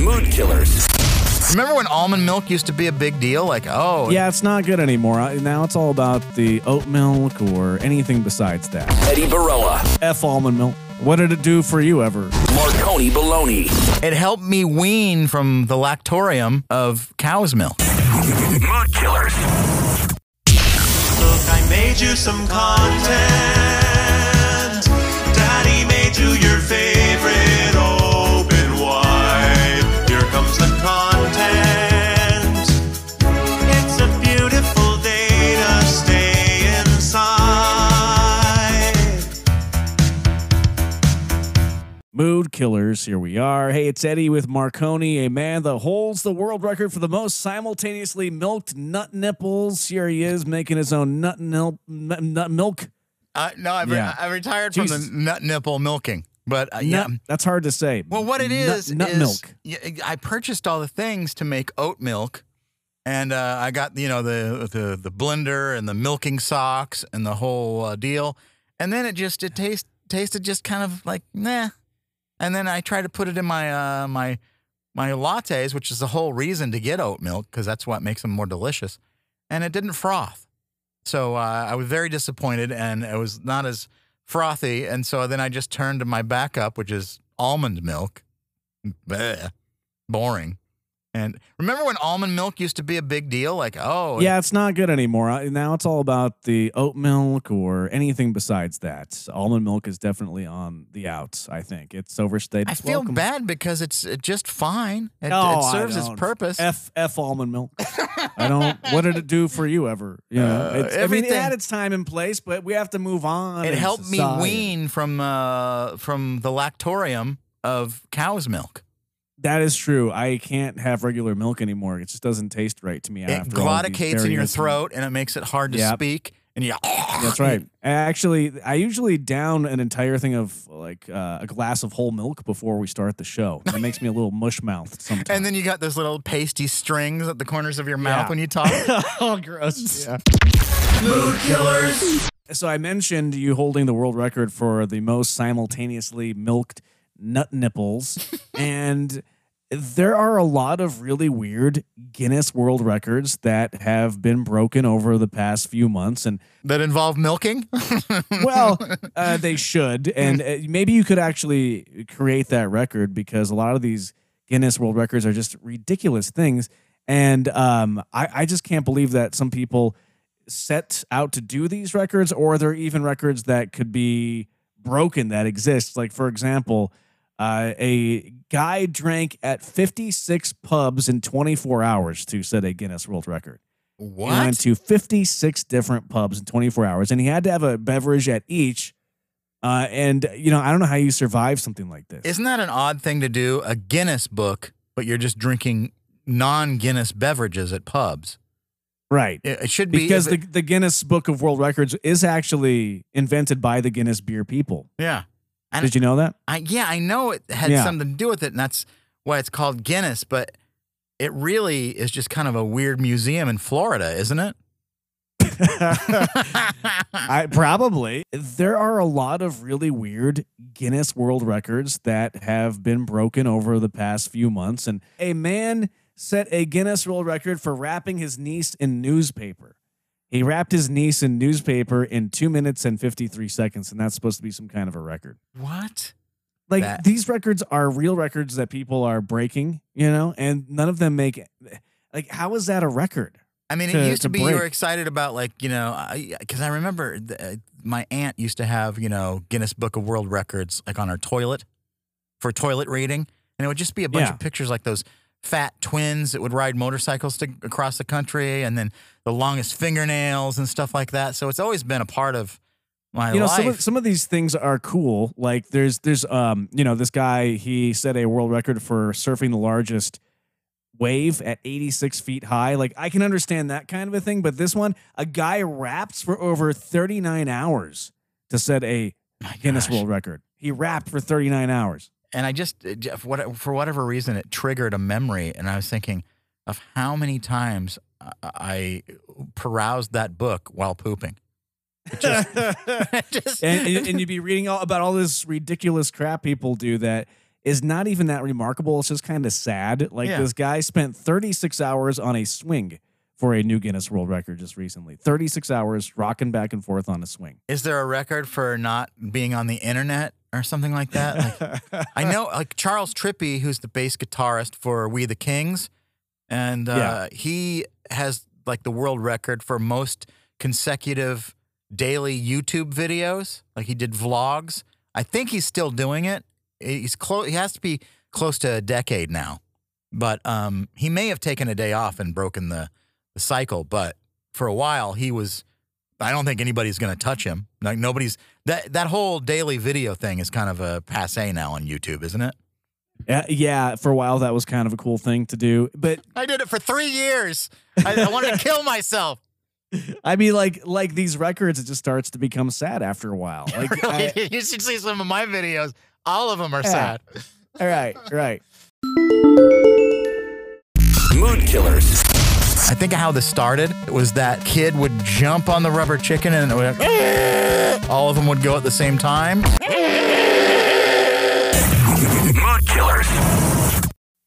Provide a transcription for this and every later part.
Mood killers. Remember when almond milk used to be a big deal? Like, oh, Yeah, it's not good anymore. Now it's all about the oat milk or anything besides that. Eddie Baroa. F almond milk. What did it do for you ever? Marconi Baloney. it helped me wean from the lactorium of cow's milk. Mood killers. Look, I made you some content. Daddy made you your favorite Mood killers, here we are. Hey, it's Eddie with Marconi, a man that holds the world record for the most simultaneously milked nut nipples. Here he is making his own nut, nil- nut, milk. Uh, no, I've, Yeah. I retired Jesus. from the nut nipple milking. But uh, yeah. Nut- that's hard to say. Well, what it is Nut- nut is milk. I purchased all the things to make oat milk, and uh, I got you know the, the the blender and the milking socks and the whole uh, deal. And then it just it taste tasted just kind of like nah. And then I tried to put it in my uh, my my lattes, which is the whole reason to get oat milk because that's what makes them more delicious. And it didn't froth, so uh, I was very disappointed, and it was not as frothy. And so then I just turned to my backup, which is almond milk. Bleh, boring. And remember when almond milk used to be a big deal? Like, oh, Yeah, it's not good anymore. Uh, Now it's all about the oat milk or anything besides that. Almond milk is definitely on the outs, I think. It's overstated. I feel welcome. bad because it's uh, just fine. It, No, it serves its purpose. F F almond milk. I don't. What did it do for you ever? You know, Uh, it's, I mean, it everything. had its time and place, but we have to move on. it helped me wean from uh, from the lactorium of cow's milk. That is true. I can't have regular milk anymore. It just doesn't taste right to me. It after all these gluticates in your throat and it makes it hard to Yep. speak. And you, That's right. Actually, I usually down an entire thing of like uh, a glass of whole milk before we start the show. That makes me a little mush mouthed sometimes. And then you got those little pasty strings at the corners of your mouth Yeah. when you talk. oh, gross. Yeah. Mood killers. So I mentioned you holding the world record for the most simultaneously milked nut nipples, and there are a lot of really weird Guinness World Records that have been broken over the past few months, and that involve milking. well, uh, they should, and uh, maybe you could actually create that record because a lot of these Guinness World Records are just ridiculous things, and um, I, I just can't believe that some people set out to do these records, or they're even records that could be broken that exist. Like for example, uh, a guy drank at 56 pubs in 24 hours to set a Guinness World Record. He went to 56 different pubs in 24 hours, and he had to have a beverage at each. Uh, and you know, I don't know how you survive something like this. Isn't that an odd thing to do? A Guinness book, but you're just drinking non-Guinness beverages at pubs. right? It, it should be Because the, it- the Guinness Book of World Records is actually invented by the Guinness beer people. yeah. And Did you know that? I, yeah, I know it had Yeah. something to do with it, and that's why it's called Guinness. But it really is just kind of a weird museum in Florida, isn't it? I probably there are a lot of really weird Guinness World Records that have been broken over the past few months and a man set a Guinness World Record for wrapping his niece in newspaper. He wrapped his niece in newspaper in 2 minutes and 53 seconds and that's supposed to be some kind of a record. what? Like That- these records are real records that people are breaking, you know, and none of them make like how is that a record? I mean, it used to, to be you were excited about like you know because I, remember th- uh, my aunt used to have you know Guinness Book of World Records like on her toilet for toilet reading, and it would just be a bunch Yeah. of pictures like those fat twins that would ride motorcycles to, across the country, and then the longest fingernails and stuff like that. So it's always been a part of my you know life. some of, some of these things are cool. Like there's there's um you know this guy he set a world record for surfing the largest wave at 86 feet high. Like i can understand that kind of a thing but this one a guy raps for over 39 hours to set a My guinness world record. He rapped for 39 hours and I just uh, for whatever reason it triggered a memory, and I was thinking of how many times I- perused that book while pooping. Just, just- and, and, and you'd be reading all about all this ridiculous crap people do that is not even that remarkable. It's just kind of sad. Like Yeah. this guy spent 36 hours on a swing for a new Guinness World Record just recently. 36 hours rocking back and forth on a swing. Is there a record for not being on the internet or something like that? Like, I know, like Charles Trippy, who's the bass guitarist for We the Kings, and uh, Yeah. he has like the world record for most consecutive daily YouTube videos. Like he did vlogs. I think he's still doing it. He's close. He has to be close to a decade now, but um, he may have taken a day off and broken the, the cycle. But for a while, he was. I don't think anybody's going to touch him. Like nobody's that that whole daily video thing is kind of a passe now on YouTube, isn't it? Yeah, yeah, for a while that was kind of a cool thing to do. But I did it for three years. I, I wanted to kill myself. I mean, like like these records, it just starts to become sad after a while. Like, I- you should see some of my videos. All of them are Yeah. sad. all right, right. Mood killers. I think how this started was that kid would jump on the rubber chicken and it would, all of them would go at the same time. Mood killers.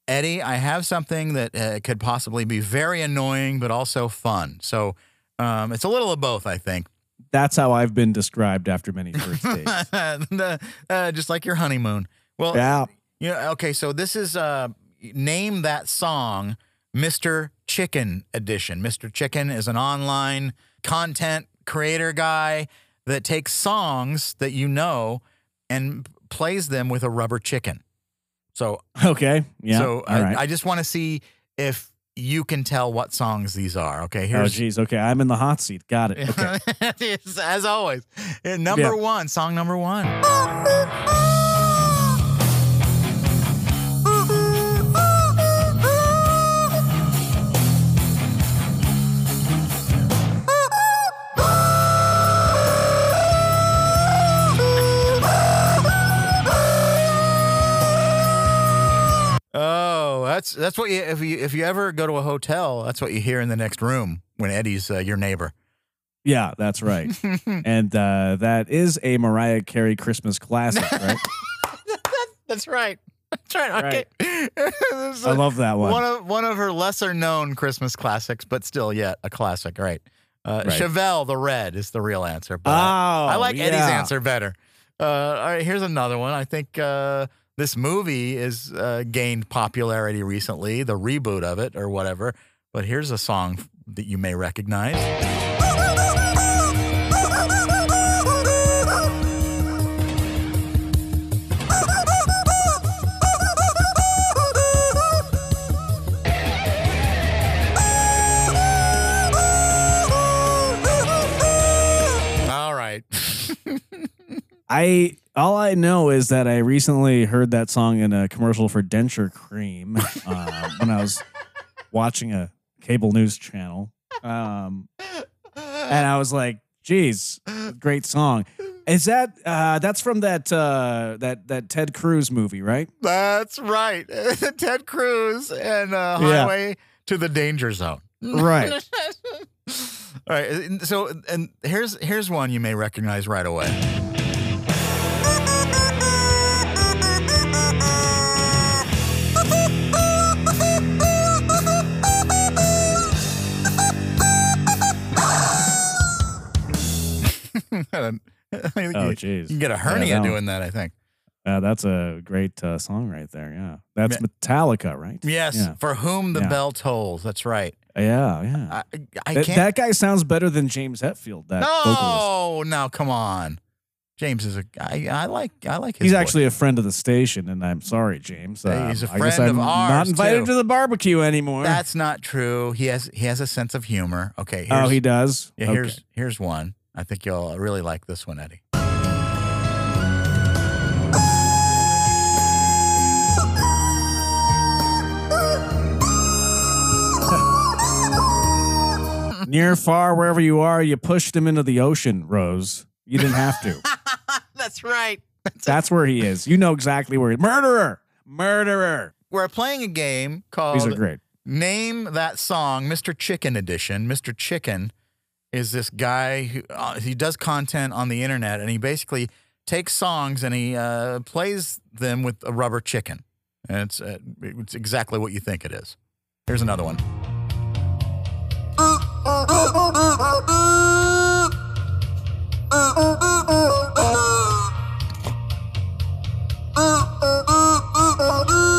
Eddie, I have something that uh, could possibly be very annoying but also fun. So um, it's a little of both, I think. That's how I've been described after many first dates. The- uh, just like your honeymoon. Well, yeah. You know, okay, so this is uh name that song Mr. Chicken edition. Mr. Chicken is an online content creator guy that takes songs that you know and plays them with a rubber chicken. So, Okay. Yeah. so all I, right. I just want to see if you can tell what songs these are. Okay, oh, here's geez. Okay. I'm in the hot seat. Got it. Okay. as always. Uh, Number Yeah. one, song number one. that's what you if you if you ever go to a hotel, that's what you hear in the next room when Eddie's uh, your neighbor. Yeah, that's right. and uh, that is a Mariah Carey Christmas classic, right? That's right. That's right. Okay. Is I love that one. one of one of her lesser known Christmas classics, but still yet a classic. Right. Uh, Right. Chevelle the Red is the real answer. But oh, I like Eddie's answer better. Uh, all right, here's another one. I think uh, this movie is uh, gained popularity recently, the reboot of it or whatever. But here's a song that you may recognize. All right. I all I know is that I recently heard that song in a commercial for Denture Cream uh, when I was watching a cable news channel, um, and I was like, "Geez, great song." Is that uh, that's from that uh, that that Ted Cruz movie, right? That's right. Ted Cruz and uh, Yeah. Highway to the Danger Zone. Right. All right. So, and here's here's one you may recognize right away. Oh, you, jeez. you can get a hernia one. doing that, I think. Uh, that's a great uh, song right there. Yeah, that's Metallica, right? Yes. Yeah. For whom the Yeah. bell tolls. That's right. Yeah, yeah. I, I That- can't. that guy sounds better than James Hetfield. That vocalist. no, no, come on. James is a guy. I like. I like his. He's voice. actually a friend of the station, and I'm sorry, James. Hey, he's a Um, I guess friend I'm of ours, not invited too. to the barbecue anymore. That's not true. He has he has a sense of humor. Okay. Here's, oh, he does. Yeah, Okay. here's here's one. I think you'll uh, really like this one, Eddie. near, far, wherever you are. You pushed him into the ocean, Rose. You didn't have to. That's right. That's where he is. You know exactly where. He, murderer, murderer. We're playing a game called These are called great. Name That Song, Mr. Chicken Edition. Mr. Chicken is this guy who uh, he does content on the internet, and he basically takes songs and he uh, plays them with a rubber chicken, and it's uh, it's exactly what you think it is. Here's another one.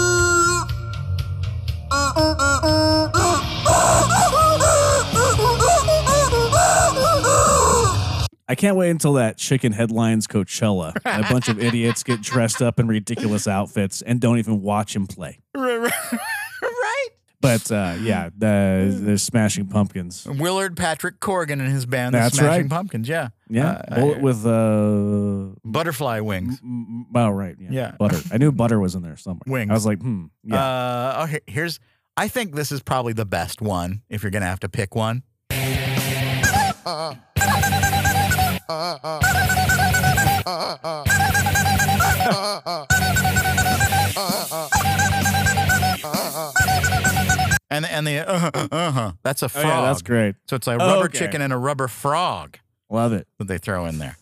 I can't wait until that chicken headlines Coachella. A bunch of idiots get dressed up in ridiculous outfits and don't even watch him play. right. But uh, yeah, the, they're smashing pumpkins. Willard Patrick Corrigan and his band, the That's Smashing right. Pumpkins. Yeah, Yeah, Uh, bullet I- with uh, butterfly wings. m- m- oh right, yeah, Yeah. butter. I knew butter was in there somewhere. Wings. I was like, hmm, yeah. Uh, okay, here's. I think this is probably the best one if you're gonna have to pick one. And and the uh huh uh huh that's a oh yeah, that's great. So it's like a rubber Okay. chicken and a rubber frog Love it. that they throw in there.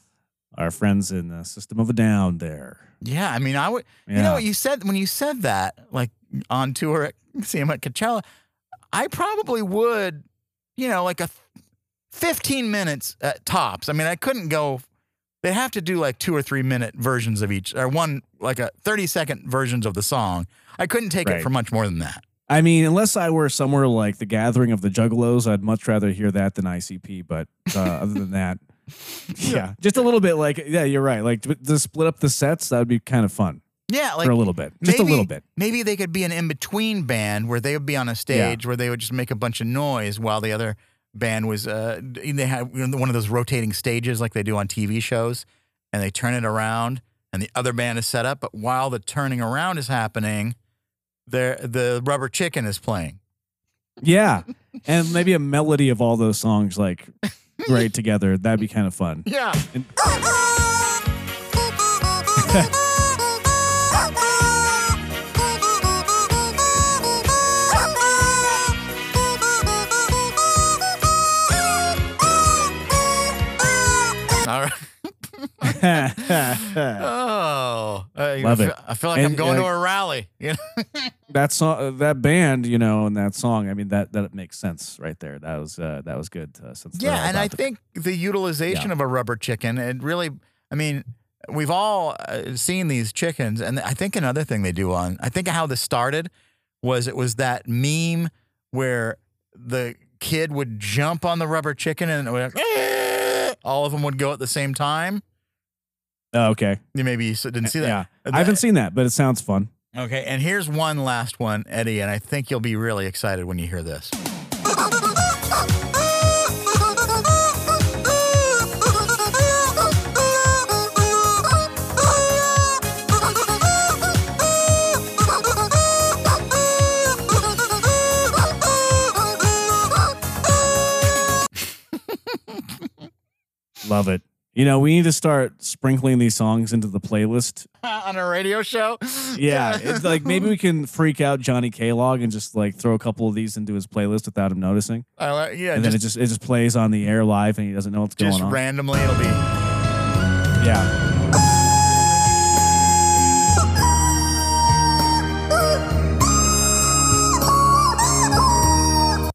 Our friends in the System of a Down there. Yeah, I mean, I would. You know what you said when you said that, like on tour at see him at Coachella, I probably would, you know, like a fifteen minutes at tops. I mean, I couldn't go. They have to do like two or three minute versions of each, or one like a thirty second versions of the song. I couldn't take it for much more than that. I mean, unless I were somewhere like the Gathering of the Juggalos, I'd much rather hear that than ICP. But uh, other than that, yeah, just a little bit. Like, yeah, you're right. Like to, split up the sets, that would be kind of fun Yeah, like for a little bit, just maybe, a little bit. Maybe they could be an in between band where they would be on a stage where they would just make a bunch of noise while the other band was. Uh, they had one of those rotating stages like they do on TV shows, and they turn it around, and the other band is set up. But while the turning around is happening, the the rubber chicken is playing. Yeah, and maybe a melody of all those songs like right together. That'd be kind of fun. Yeah. All Oh, uh, Love I it. feel, I feel like I'm And, going to uh, a rally. That song, that band, you know, and that song. I mean, that that makes sense right there. That was uh, that was good. Uh, since Yeah, and I to- think the utilization Yeah. of a rubber chicken, it really, I mean, we've all uh, seen these chickens, and I think another thing they do on, I think how this started was it was that meme where the kid would jump on the rubber chicken and it would, "Eh," all of them would go at the same time. Oh, okay. You maybe s- didn't see that. Yeah, I haven't seen that, but it sounds fun. Okay, and here's one last one, Eddie, and I think you'll be really excited when you hear this. Love it. You know, we need to start sprinkling these songs into the playlist. on a radio show. Yeah, it's like maybe we can freak out Johnny K-Log and just like throw a couple of these into his playlist without him noticing, I like, yeah, and then it just, just it just plays on the air live, and he doesn't know what's going on. Just randomly it'll be. Yeah,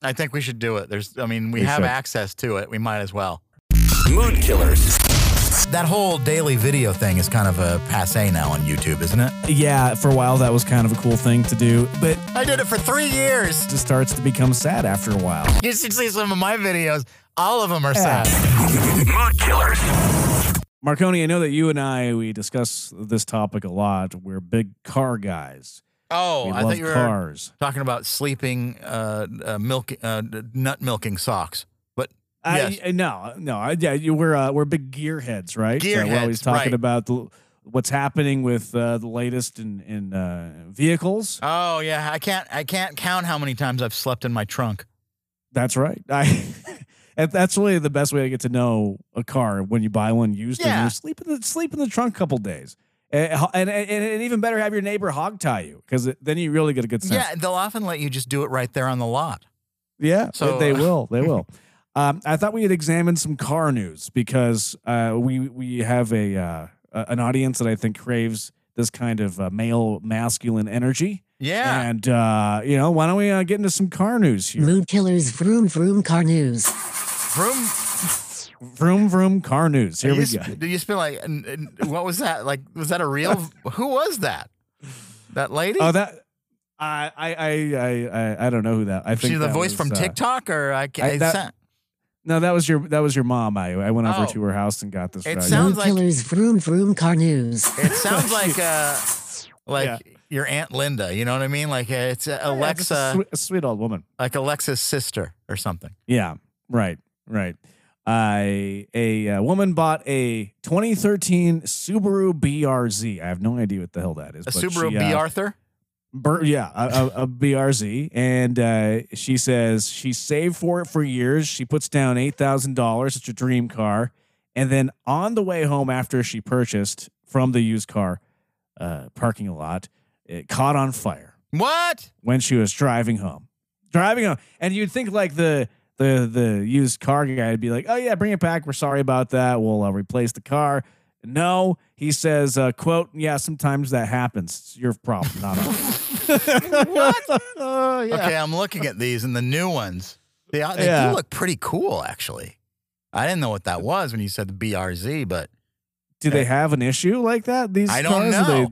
I think we should do it. There's, I mean, we, We have should. access to it. We might as well. Mood Killers. That whole daily video thing is kind of a passe now on YouTube, isn't it? yeah. For a while, that was kind of a cool thing to do, but I did it for three years. it just starts to become sad after a while. You should see some of my videos. All of them are sad. Mood Killers. Marconi, I know that you and I we discuss this topic a lot. We're big car guys. Oh, we I love thought you were cars. talking about sleeping, uh, uh, milk, uh, nut milking socks. Yes. I, no, no. I, yeah, you, we're uh, we're big gearheads, right? we're always talking right. about the, what's happening with uh, the latest in in uh, vehicles. oh yeah, I can't, I can't count how many times I've slept in my trunk. That's right. I. That's really the best way to get to know a car when you buy one used. Yeah. you sleep in the sleep in the trunk a couple days, and, and, and, and even better, have your neighbor hog tie you because then you really get a good sense. Yeah, they'll often let you just do it right there on the lot. Yeah, So- they will. They will. Um, I thought we had examined some car news because uh, we we have a uh, an audience that I think craves this kind of uh, male masculine energy. Yeah. And uh, you know, why don't we uh, get into some car news here? Mood Killers Vroom Vroom Car News. Vroom. Vroom vroom car news. Here you we s- go. Did you spend like, n- n- what was that? Like, was that a real? who was that? That lady? Oh, that I I I I I, I don't know who that. I think She's the voice was, from uh, TikTok, or I, ca- I- it that- sa- No, that was your that was your mom. I I went over Oh. to her house and got this. It for sounds like- Killers Vroom Vroom Car News. It sounds like uh, like Yeah. your aunt Linda. You know what I mean? Like uh, it's uh, Yeah, just a Alexa, sweet, a sweet old woman. like Alexa's sister or something. Yeah, right, right. Uh, a, uh woman bought a 2013 Subaru BRZ. I have no idea what the hell that is. A but Subaru she, B uh, Arthur. Bur- yeah, a, a, a BRZ, and uh, she says she saved for it for years. She puts down eight thousand dollars. It's a dream car, and then on the way home after she purchased from the used car uh, parking lot, it caught on fire What? when she was driving home. Driving home, and you'd think like the the the used car guy would be like, "Oh yeah, bring it back. We're sorry about that. We'll uh, replace the car." No, he says, uh, "quote Yeah, sometimes that happens. It's your problem, not ours." what? Oh yeah. Okay, I'm looking at these and the new ones. They, they Yeah. do look pretty cool, actually. I didn't know what that was when you said the BRZ, but Do they have an issue like that? These I don't cars? Know. They,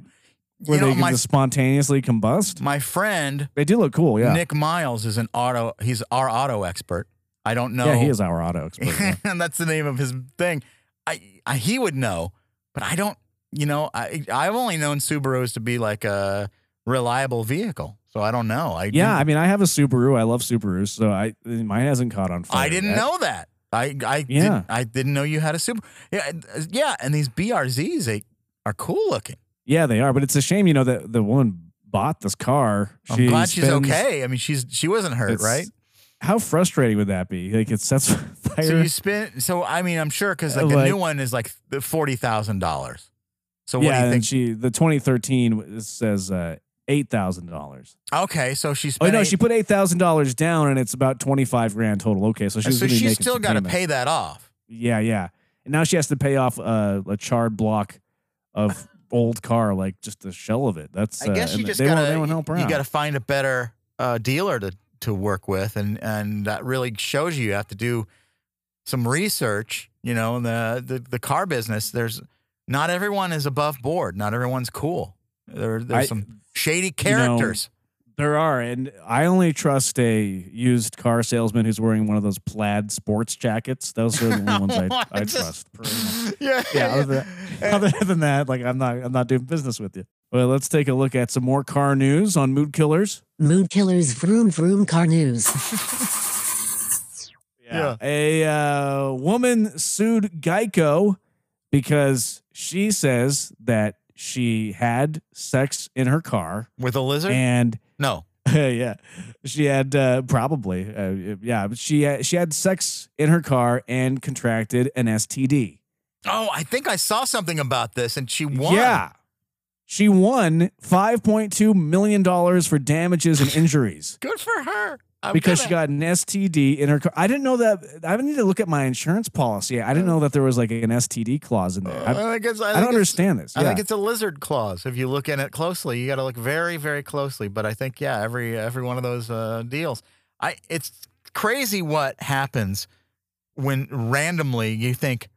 where you know, they can my just spontaneously combust? my friend They do look cool. Yeah. Nick Miles is an auto. He's our auto expert. I don't know. Yeah, he is our auto expert. yeah. and that's the name of his thing. I, I he would know, but I don't. You know, I I've only known Subarus to be like a reliable vehicle, so I don't know. I Yeah, I mean, I have a Subaru. I love Subarus, so I mine hasn't caught on fire. I didn't yet. know that. I I Yeah. didn't, I didn't know you had a Subaru. Yeah, uh, yeah, and these BRZs they are cool looking. Yeah, they are, but it's a shame, you know, that the woman bought this car. I'm glad she's spends- okay. I mean, she's she wasn't hurt, right? How frustrating would that be? Like it sets fire. So you spend. So I mean, I'm sure because Uh, like the new one is like forty thousand dollars. So what yeah, do you and think? she the 2013 says uh, eight thousand dollars. okay, so she Oh no, eight- she put eight thousand dollars down, and it's about twenty five grand total. Okay, so she's so she's still got to pay that off. Yeah, yeah. And now she has to pay off uh, a charred block of old car, like just the shell of it. That's I uh, guess you just they won't- gotta they won't help her you out. got to find a better uh, dealer to to work with, and and that really shows you you have to do some research. You know, in the the, the car business. There's not everyone is above board. Not everyone's cool. There there's I- some shady you know, characters. There are, and I only trust a used car salesman who's wearing one of those plaid sports jackets. Those are the only ones I, I Just- trust. yeah, Yeah, other than, eh. other than that, like I'm not, I'm not doing business with you. Well, let's take a look at some more car news on Mood Killers. Mood Killers Vroom Vroom Car News. Yeah. A uh, woman sued Geico because she says that she had sex in her car with a lizard. and no, yeah, she had uh, probably uh, yeah, but she had, she had sex in her car and contracted an STD. oh, I think I saw something about this, and she won. Yeah. She won $5.2 million for damages and injuries good for her. I'm because she gonna- got an STD in her car. I didn't know that. I need to look at my insurance policy. I didn't know that there was like an STD clause in there. I, I, think it's, I, I don't understand this. I think it's a lizard clause. If you look at it closely, you got to look very, very closely. But I think yeah, every every one of those uh, deals, I it's crazy what happens when randomly you think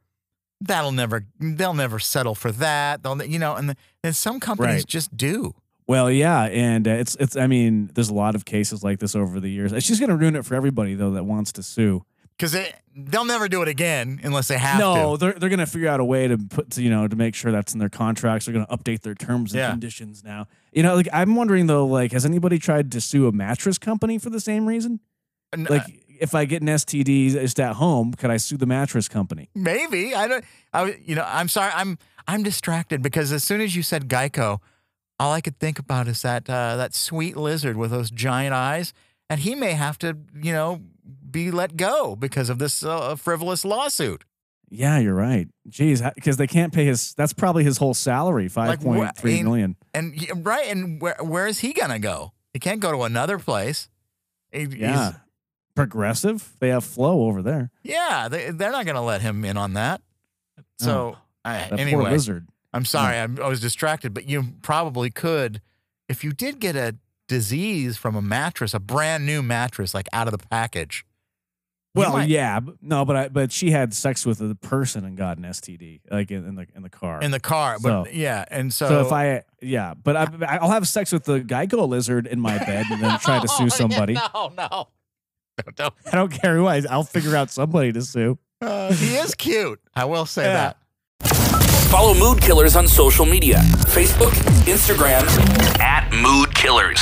that'll never they'll never settle for that. They'll you know, and then some companies Right. just do. Well, yeah, and uh, it's it's. I mean, there's a lot of cases like this over the years. It's just going to ruin it for everybody though that wants to sue. Because they they'll never do it again unless they have no, to. they're they're going to figure out a way to put to, you know to make sure that's in their contracts. They're going to update their terms and Yeah. conditions now. You know, like I'm wondering though, like has anybody tried to sue a mattress company for the same reason? Like, if I get an STD just at home, could I sue the mattress company? maybe I don't. I you know I'm sorry. I'm I'm distracted because as soon as you said Geico, all I could think about is that uh, that sweet lizard with those giant eyes, and he may have to you know be let go because of this uh, frivolous lawsuit. Yeah, you're right. Jeez, because they can't pay his. That's probably his whole salary, five point what- three in- million. And right, and where where is he gonna go? He can't go to another place. He- Yeah, progressive. They have Flo over there. yeah. They they're not gonna let him in on that. So oh, I, That poor anyway, lizard. I'm sorry, I'm, I was distracted, but you probably could if you did get a disease from a mattress, a brand new mattress, like out of the package. Well, might- yeah, no, but I, but she had sex with a person and got an STD, like in, in the in the car. in the car, but yeah, and so, so, if I, yeah, but I, I'll have sex with the Geico lizard in my bed and then try to sue somebody. no, no, no, no. I don't care who I. I'll figure out somebody to sue. Uh, he is cute. I will say Yeah. that. Follow Mood Killers on social media Facebook, Instagram, at Mood Killers.